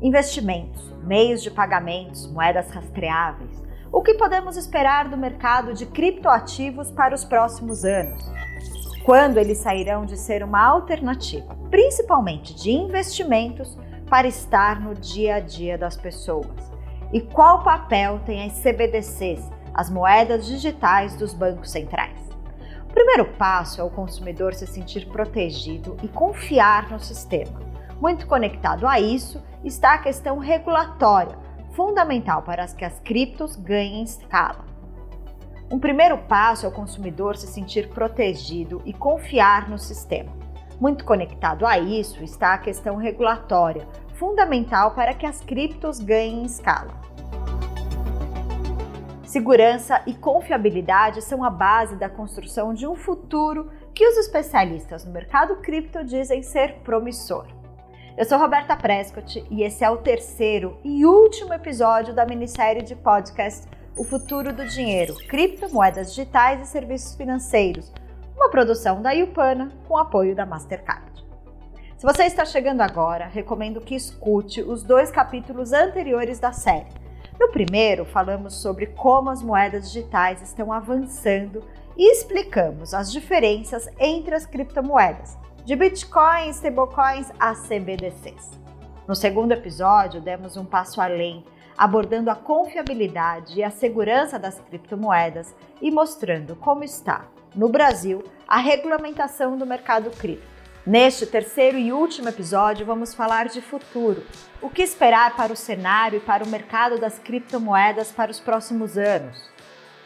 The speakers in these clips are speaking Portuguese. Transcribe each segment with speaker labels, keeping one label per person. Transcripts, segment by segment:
Speaker 1: Investimentos, meios de pagamentos, moedas rastreáveis. O que podemos esperar do mercado de criptoativos para os próximos anos? Quando eles sairão de ser uma alternativa, principalmente de investimentos, para estar no dia a dia das pessoas? E qual papel tem as CBDCs, as moedas digitais dos bancos centrais? O primeiro passo é o consumidor se sentir protegido e confiar no sistema. Muito conectado a isso está a questão regulatória, fundamental para que as criptos ganhem escala. Um primeiro passo é o consumidor se sentir protegido e confiar no sistema. Muito conectado a isso está a questão regulatória, fundamental para que as criptos ganhem escala. Segurança e confiabilidade são a base da construção de um futuro que os especialistas no mercado cripto dizem ser promissor. Eu sou Roberta Prescott e esse é o terceiro e último episódio da minissérie de podcast O Futuro do Dinheiro, Criptomoedas Digitais e Serviços Financeiros, uma produção da Iupana com apoio da Mastercard. Se você está chegando agora, recomendo que escute os dois capítulos anteriores da série no primeiro, falamos sobre como as moedas digitais estão avançando e explicamos as diferenças entre as criptomoedas, de Bitcoin, stablecoins a CBDCs. No segundo episódio, demos um passo além, abordando a confiabilidade e a segurança das criptomoedas e mostrando como está, no Brasil, a regulamentação do mercado cripto Neste terceiro e último episódio, vamos falar de futuro. O que esperar para o cenário e para o mercado das criptomoedas para os próximos anos?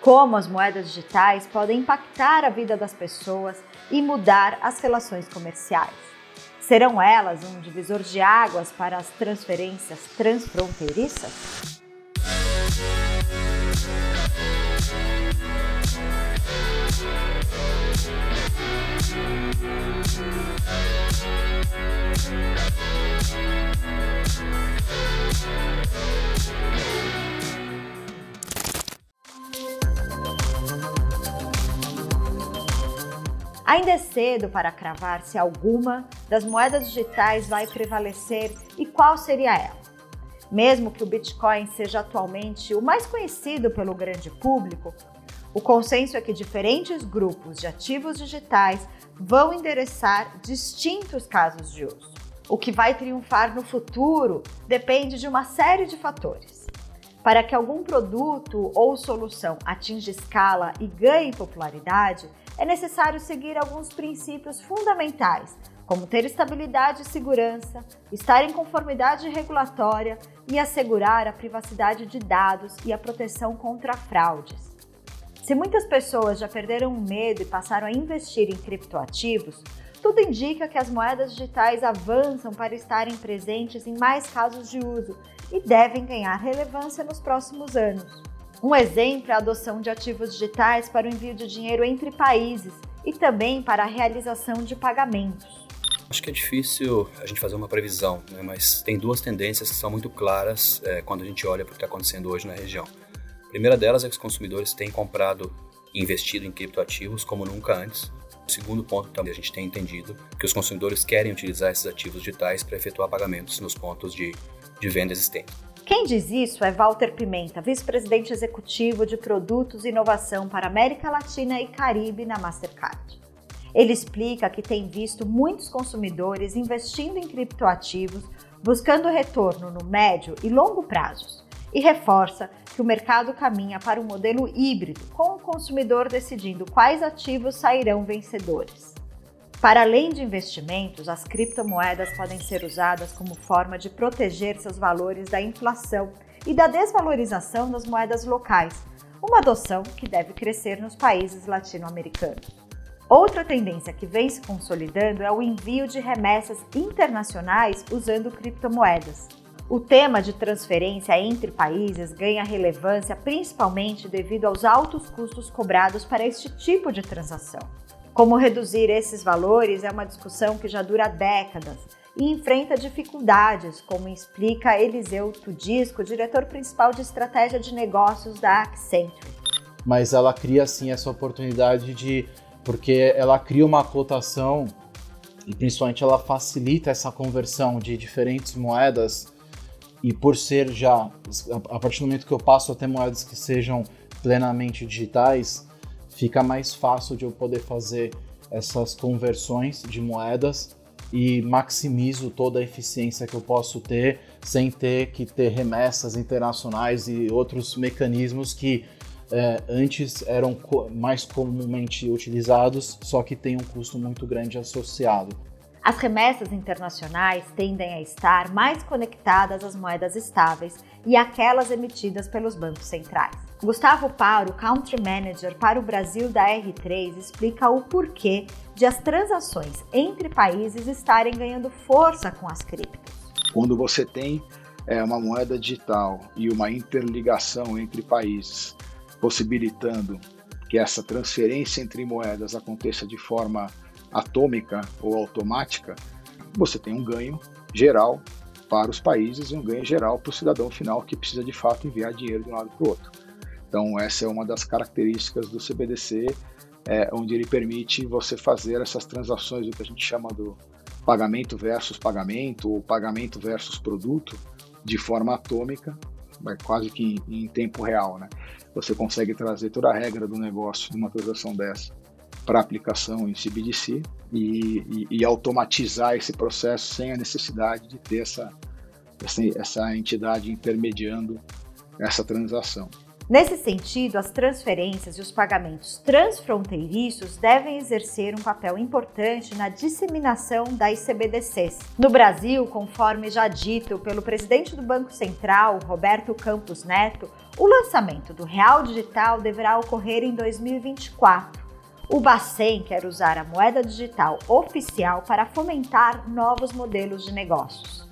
Speaker 1: Como as moedas digitais podem impactar a vida das pessoas e mudar as relações comerciais? Serão elas um divisor de águas para as transferências transfronteiriças? Ainda é cedo para cravar se alguma das moedas digitais vai prevalecer e qual seria ela. Mesmo que o Bitcoin seja atualmente o mais conhecido pelo grande público, o consenso é que diferentes grupos de ativos digitais vão endereçar distintos casos de uso. O que vai triunfar no futuro depende de uma série de fatores. Para que algum produto ou solução atinja escala e ganhe popularidade, é necessário seguir alguns princípios fundamentais, como ter estabilidade e segurança, estar em conformidade regulatória e assegurar a privacidade de dados e a proteção contra fraudes. Se muitas pessoas já perderam o medo e passaram a investir em criptoativos, tudo indica que as moedas digitais avançam para estarem presentes em mais casos de uso e devem ganhar relevância nos próximos anos. Um exemplo é a adoção de ativos digitais para o envio de dinheiro entre países e também para a realização de pagamentos.
Speaker 2: Acho que é difícil a gente fazer uma previsão, né? mas tem duas tendências que são muito claras é, quando a gente olha para o que está acontecendo hoje na região. A primeira delas é que os consumidores têm comprado e investido em criptoativos como nunca antes. O segundo ponto também a gente tem entendido que os consumidores querem utilizar esses ativos digitais para efetuar pagamentos nos pontos de, de venda existentes.
Speaker 1: Quem diz isso é Walter Pimenta, vice-presidente executivo de produtos e inovação para América Latina e Caribe na Mastercard. Ele explica que tem visto muitos consumidores investindo em criptoativos, buscando retorno no médio e longo prazos, e reforça que o mercado caminha para um modelo híbrido, com o consumidor decidindo quais ativos sairão vencedores. Para além de investimentos, as criptomoedas podem ser usadas como forma de proteger seus valores da inflação e da desvalorização das moedas locais, uma adoção que deve crescer nos países latino-americanos. Outra tendência que vem se consolidando é o envio de remessas internacionais usando criptomoedas. O tema de transferência entre países ganha relevância principalmente devido aos altos custos cobrados para este tipo de transação. Como reduzir esses valores é uma discussão que já dura décadas e enfrenta dificuldades, como explica Eliseu Tudisco, diretor principal de estratégia de negócios da Accenture.
Speaker 3: Mas ela cria sim essa oportunidade de porque ela cria uma cotação e principalmente ela facilita essa conversão de diferentes moedas e por ser já, a partir do momento que eu passo a ter moedas que sejam plenamente digitais, fica mais fácil de eu poder fazer essas conversões de moedas e maximizo toda a eficiência que eu posso ter sem ter que ter remessas internacionais e outros mecanismos que é, antes eram co mais comumente utilizados, só que tem um custo muito grande associado.
Speaker 1: As remessas internacionais tendem a estar mais conectadas às moedas estáveis e aquelas emitidas pelos bancos centrais. Gustavo Paro, Country Manager para o Brasil da R3, explica o porquê de as transações entre países estarem ganhando força com as criptos.
Speaker 4: Quando você tem é, uma moeda digital e uma interligação entre países, possibilitando que essa transferência entre moedas aconteça de forma atômica ou automática, você tem um ganho geral para os países e um ganho geral para o cidadão final que precisa de fato enviar dinheiro de um lado para o outro. Então, essa é uma das características do CBDC, é, onde ele permite você fazer essas transações, o que a gente chama do pagamento versus pagamento, ou pagamento versus produto, de forma atômica, quase que em tempo real. Né? Você consegue trazer toda a regra do negócio de uma transação dessa para aplicação em CBDC e, e, e, automatizar esse processo sem a necessidade de ter essa, essa, essa entidade intermediando essa transação.
Speaker 1: Nesse sentido, as transferências e os pagamentos transfronteiriços devem exercer um papel importante na disseminação das CBDCs. No Brasil, conforme já dito pelo presidente do Banco Central, Roberto Campos Neto, o lançamento do Real Digital deverá ocorrer em 2024. O Bacen quer usar a moeda digital oficial para fomentar novos modelos de negócios.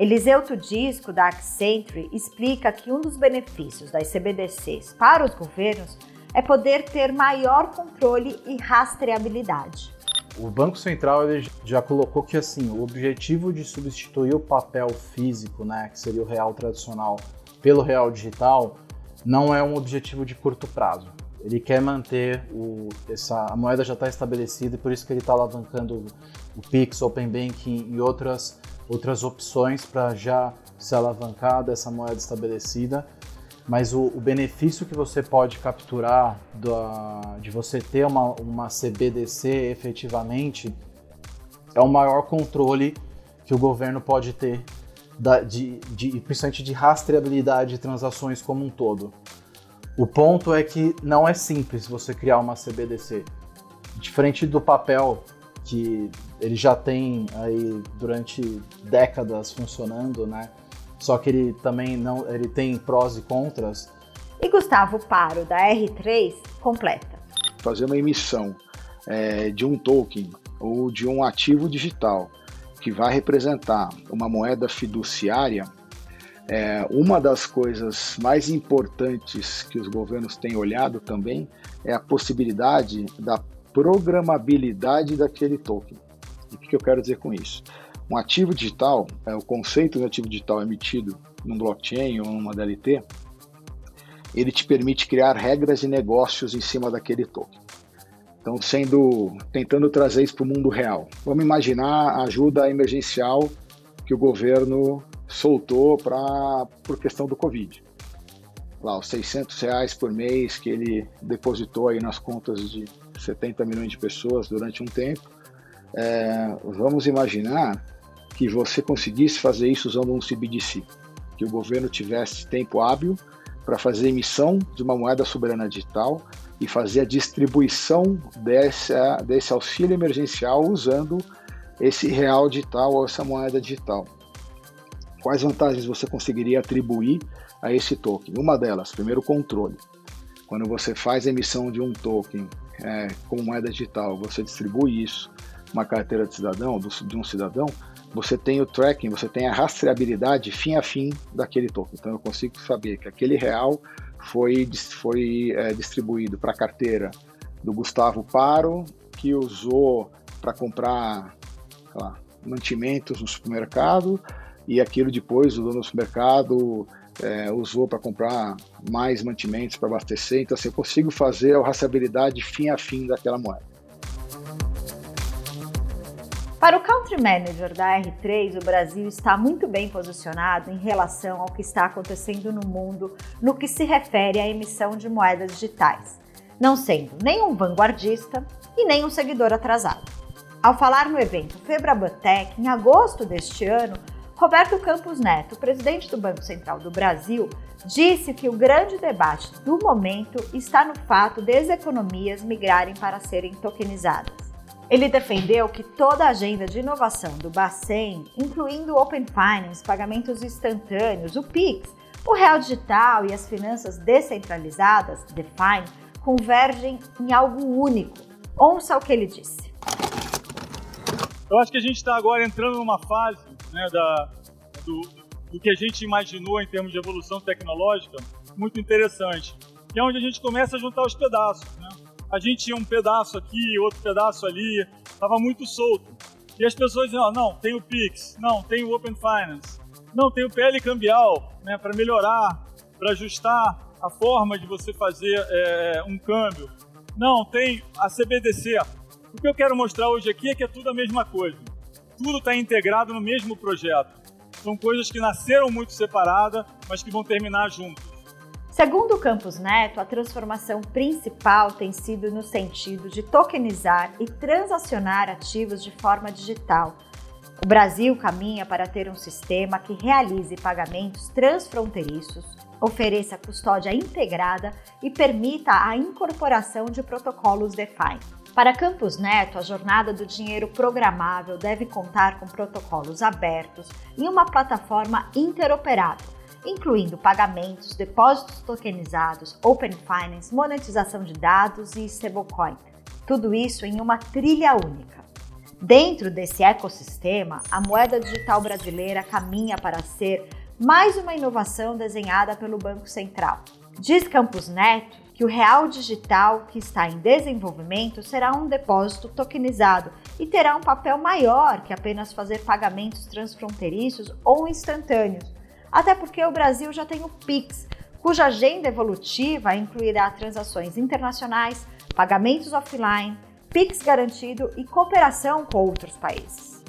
Speaker 1: Eliseu Tudisco, da Accenture, explica que um dos benefícios das CBDCs para os governos é poder ter maior controle e rastreabilidade.
Speaker 3: O Banco Central já colocou que assim, o objetivo de substituir o papel físico, né, que seria o real tradicional, pelo real digital, não é um objetivo de curto prazo ele quer manter o, essa, a moeda já está estabelecida e por isso que ele está alavancando o Pix, Open Banking e outras, outras opções para já se alavancar dessa moeda estabelecida. Mas o, o benefício que você pode capturar da, de você ter uma, uma CBDC efetivamente é o maior controle que o governo pode ter da, de, de, principalmente de rastreabilidade de transações como um todo. O ponto é que não é simples você criar uma CBDC. Diferente do papel, que ele já tem aí durante décadas funcionando, né? Só que ele também não, ele tem prós e contras.
Speaker 1: E Gustavo Paro, da R3, completa.
Speaker 4: Fazer uma emissão é, de um token ou de um ativo digital que vai representar uma moeda fiduciária é, uma das coisas mais importantes que os governos têm olhado também é a possibilidade da programabilidade daquele token. E que eu quero dizer com isso? Um ativo digital, é, o conceito de ativo digital emitido num blockchain ou numa DLT, ele te permite criar regras de negócios em cima daquele token. Então, sendo tentando trazer isso para o mundo real. Vamos imaginar a ajuda emergencial que o governo soltou para por questão do Covid. Lá, os 600 reais por mês que ele depositou aí nas contas de 70 milhões de pessoas durante um tempo. É, vamos imaginar que você conseguisse fazer isso usando um CBDC, que o governo tivesse tempo hábil para fazer emissão de uma moeda soberana digital e fazer a distribuição desse, desse auxílio emergencial usando esse real digital ou essa moeda digital. Quais vantagens você conseguiria atribuir a esse token? Uma delas, primeiro, controle. Quando você faz a emissão de um token é, como moeda digital, você distribui isso uma carteira de cidadão, de um cidadão, você tem o tracking, você tem a rastreabilidade fim a fim daquele token. Então eu consigo saber que aquele real foi, foi é, distribuído para a carteira do Gustavo Paro, que usou para comprar lá, mantimentos no supermercado, e aquilo depois o dono do supermercado é, usou para comprar mais mantimentos para abastecer. Então, assim, eu consigo fazer a rastreabilidade fim a fim daquela moeda.
Speaker 1: Para o Country Manager da R3, o Brasil está muito bem posicionado em relação ao que está acontecendo no mundo no que se refere à emissão de moedas digitais, não sendo nem um vanguardista e nem um seguidor atrasado. Ao falar no evento Febrabatec, em agosto deste ano, Roberto Campos Neto, presidente do Banco Central do Brasil, disse que o grande debate do momento está no fato de as economias migrarem para serem tokenizadas. Ele defendeu que toda a agenda de inovação do Bacen, incluindo Open Finance, pagamentos instantâneos, o PIX, o real digital e as finanças descentralizadas, DeFi, convergem em algo único. Ouça o que ele disse.
Speaker 5: Eu acho que a gente está agora entrando numa fase né, da, do, do que a gente imaginou em termos de evolução tecnológica muito interessante, que é onde a gente começa a juntar os pedaços. Né? A gente tinha um pedaço aqui, outro pedaço ali, estava muito solto. E as pessoas diziam, não, tem o Pix, não, tem o Open Finance, não, tem o PL cambial, né, para melhorar, para ajustar a forma de você fazer é, um câmbio. Não, tem a CBDC. O que eu quero mostrar hoje aqui é que é tudo a mesma coisa. Tudo está integrado no mesmo projeto. São coisas que nasceram muito separadas, mas que vão terminar juntas.
Speaker 1: Segundo o Campos Neto, a transformação principal tem sido no sentido de tokenizar e transacionar ativos de forma digital. O Brasil caminha para ter um sistema que realize pagamentos transfronteiriços, ofereça custódia integrada e permita a incorporação de protocolos DeFi. Para Campos Neto, a jornada do dinheiro programável deve contar com protocolos abertos e uma plataforma interoperável incluindo pagamentos, depósitos tokenizados, Open Finance, monetização de dados e stablecoin. Tudo isso em uma trilha única. Dentro desse ecossistema, a moeda digital brasileira caminha para ser mais uma inovação desenhada pelo Banco Central. Diz Campos Neto que o real digital que está em desenvolvimento será um depósito tokenizado e terá um papel maior que apenas fazer pagamentos transfronteiriços ou instantâneos, até porque o Brasil já tem o PIX, cuja agenda evolutiva incluirá transações internacionais, pagamentos offline, PIX garantido e cooperação com outros países.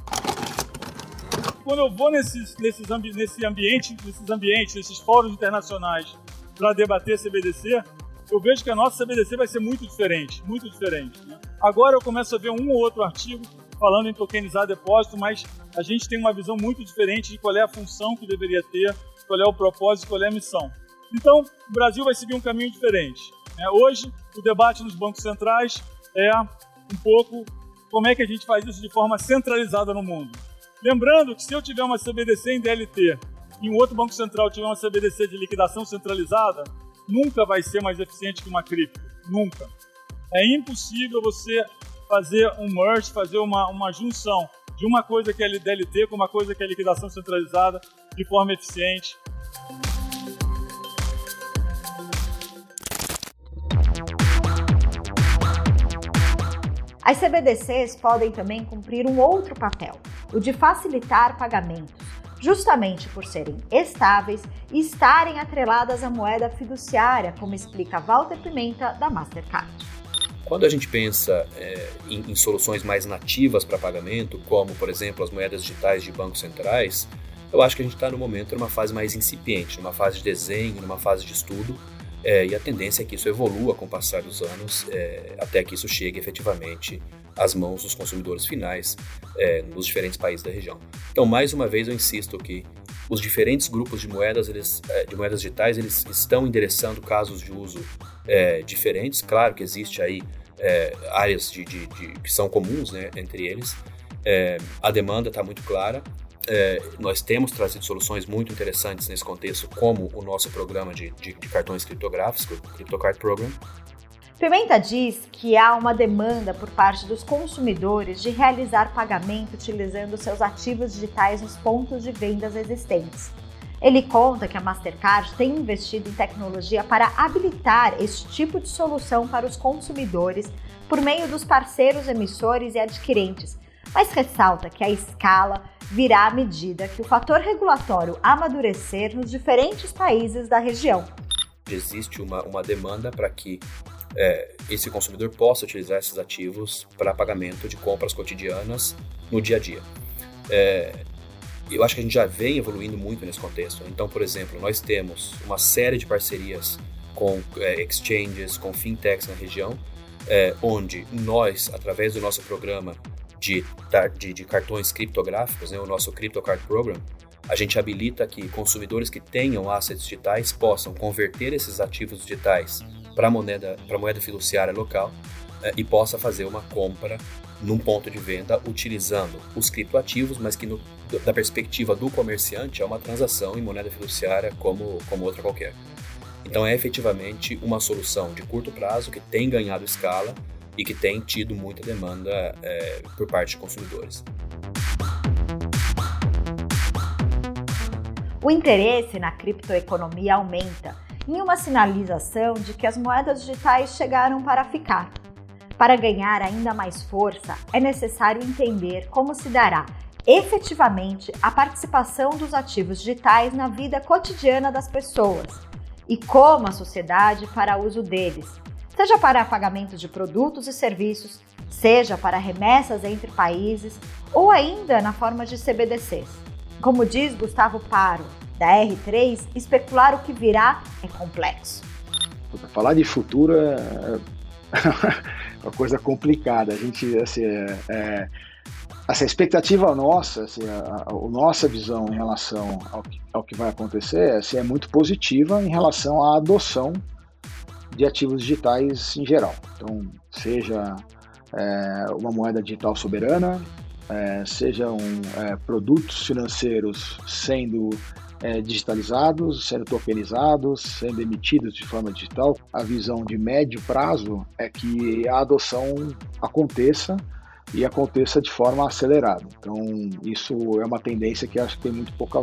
Speaker 5: Quando eu vou nesses, nesses ambi nesse ambiente, nesses ambientes, nesses fóruns internacionais para debater CBDC, eu vejo que a nossa CBDC vai ser muito diferente, muito diferente. Né? Agora eu começo a ver um ou outro artigo falando em tokenizar depósito, mas a gente tem uma visão muito diferente de qual é a função que deveria ter, qual é o propósito, qual é a missão. Então, o Brasil vai seguir um caminho diferente. Né? Hoje, o debate nos bancos centrais é um pouco como é que a gente faz isso de forma centralizada no mundo. Lembrando que se eu tiver uma CBDC em DLT e um outro banco central tiver uma CBDC de liquidação centralizada, nunca vai ser mais eficiente que uma cripto. Nunca. É impossível você fazer um merge, fazer uma, uma junção de uma coisa que é DLT com uma coisa que é liquidação centralizada de forma eficiente.
Speaker 1: As CBDCs podem também cumprir um outro papel, o de facilitar pagamentos, justamente por serem estáveis e estarem atreladas à moeda fiduciária, como explica Walter Pimenta, da Mastercard.
Speaker 2: Quando a gente pensa é, em, em, soluções mais nativas para pagamento, como, por exemplo, as moedas digitais de bancos centrais, eu acho que a gente está no momento numa fase mais incipiente, numa fase de desenho, numa fase de estudo, é, e a tendência é que isso evolua com o passar dos anos, é, até que isso chegue efetivamente às mãos dos consumidores finais é, nos diferentes países da região. Então, mais uma vez, eu insisto que os diferentes grupos de moedas, eles, é, de moedas digitais, eles estão endereçando casos de uso é, diferentes. Claro que existe aí é, áreas de, de, de, que são comuns né, entre eles. É, a demanda está muito clara. É, nós temos trazido soluções muito interessantes nesse contexto, como o nosso programa de, de cartões criptográficos, o CryptoCard Program.
Speaker 1: Pimenta diz que há uma demanda por parte dos consumidores de realizar pagamento utilizando seus ativos digitais nos pontos de vendas existentes. Ele conta que a Mastercard tem investido em tecnologia para habilitar esse tipo de solução para os consumidores por meio dos parceiros emissores e adquirentes, mas ressalta que a escala virá à medida que o fator regulatório amadurecer nos diferentes países da região.
Speaker 2: existe uma, uma demanda para que é, esse consumidor possa utilizar esses ativos para pagamento de compras cotidianas no dia a dia. É, eu acho que a gente já vem evoluindo muito nesse contexto. Então, por exemplo, nós temos uma série de parcerias com é, exchanges, com fintechs na região, é, onde nós, através do nosso programa de, de, de cartões criptográficos, né, o nosso CryptoCard Program, a gente habilita que consumidores que tenham assets digitais possam converter esses ativos digitais para moeda para moeda fiduciária local é, e possa fazer uma compra num ponto de venda utilizando os criptoativos, mas que no, da perspectiva do comerciante é uma transação em moeda fiduciária como, como outra qualquer. Então é efetivamente uma solução de curto prazo que tem ganhado escala e que tem tido muita demanda é, por parte de consumidores.
Speaker 1: O interesse na criptoeconomia aumenta em uma sinalização de que as moedas digitais chegaram para ficar. Para ganhar ainda mais força, é necessário entender como se dará efetivamente a participação dos ativos digitais na vida cotidiana das pessoas e como a sociedade fará uso deles, seja para pagamento de produtos e serviços, seja para remessas entre países ou ainda na forma de CBDCs. Como diz Gustavo Paro, da R3, especular o que virá é complexo.
Speaker 4: Falar de futuro é uma coisa complicada. A gente, assim, é, é, assim, a expectativa nossa, assim, a, a, a, nossa visão em relação ao que, ao que vai acontecer assim, é muito positiva em relação à adoção de ativos digitais em geral. Então, seja é, uma moeda digital soberana, é, sejam é, produtos financeiros sendo é, digitalizados, sendo tokenizados, sendo emitidos de forma digital. A visão de médio prazo é que a adoção aconteça e aconteça de forma acelerada. Então, isso é uma tendência que acho que tem muito pouca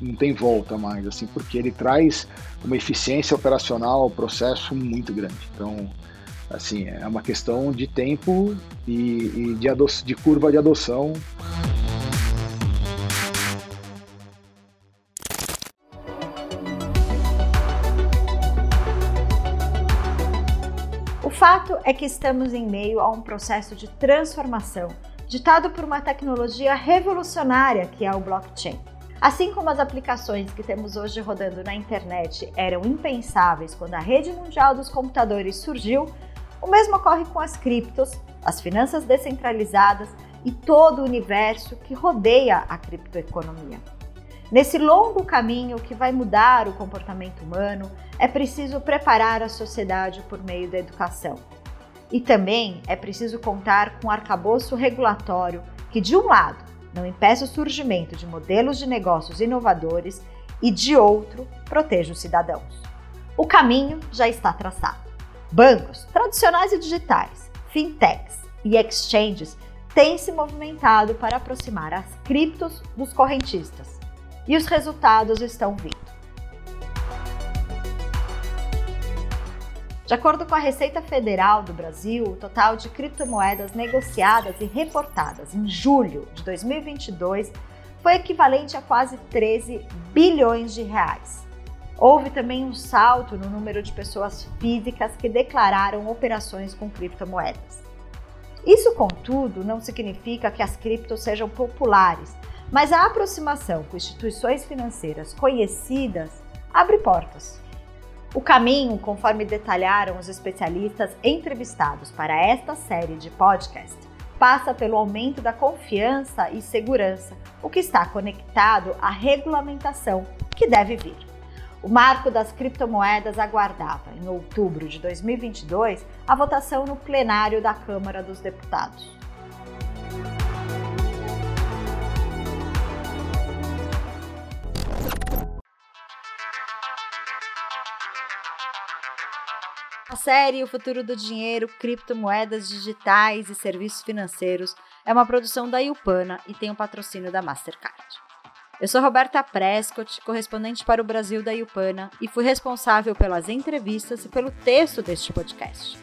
Speaker 4: não tem volta mais, assim, porque ele traz uma eficiência operacional ao processo muito grande. Então, assim, é uma questão de tempo e, e de, de curva de adoção.
Speaker 1: Fato é que estamos em meio a um processo de transformação, ditado por uma tecnologia revolucionária que é o blockchain. Assim como as aplicações que temos hoje rodando na internet eram impensáveis quando a rede mundial dos computadores surgiu, o mesmo ocorre com as criptos, as finanças descentralizadas e todo o universo que rodeia a criptoeconomia. Nesse longo caminho que vai mudar o comportamento humano, é preciso preparar a sociedade por meio da educação. E também é preciso contar com um arcabouço regulatório que, de um lado, não impeça o surgimento de modelos de negócios inovadores e, de outro, proteja os cidadãos. O caminho já está traçado. Bancos tradicionais e digitais, fintechs e exchanges têm se movimentado para aproximar as criptos dos correntistas e os resultados estão vindo. De acordo com a Receita Federal do Brasil, o total de criptomoedas negociadas e reportadas em julho de 2022 foi equivalente a quase 13 bilhões de reais. Houve também um salto no número de pessoas físicas que declararam operações com criptomoedas. Isso, contudo, não significa que as criptos sejam populares mas a aproximação com instituições financeiras conhecidas abre portas. O caminho, conforme detalharam os especialistas entrevistados para esta série de podcast, passa pelo aumento da confiança e segurança, o que está conectado à regulamentação que deve vir. O marco das criptomoedas aguardava, em outubro de 2022, a votação no plenário da Câmara dos Deputados. Série O Futuro do Dinheiro, Criptomoedas Digitais e Serviços Financeiros é uma produção da Iupana e tem o um patrocínio da Mastercard. Eu sou Roberta Prescott, correspondente para o Brasil da Iupana e fui responsável pelas entrevistas e pelo texto deste podcast.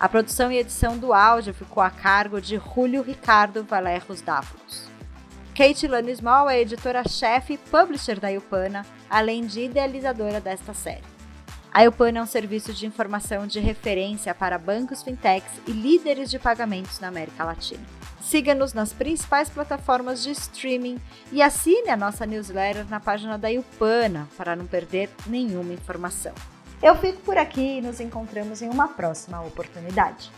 Speaker 1: A produção e edição do áudio ficou a cargo de Julio Ricardo Valerros Dávalos. Kate Lano Small é editora-chefe e publisher da Iupana, além de idealizadora desta série. A Eupana é um serviço de informação de referência para bancos, fintechs e líderes de pagamentos na América Latina. Siga-nos nas principais plataformas de streaming e assine a nossa newsletter na página da Eupana para não perder nenhuma informação. Eu fico por aqui e nos encontramos em uma próxima oportunidade.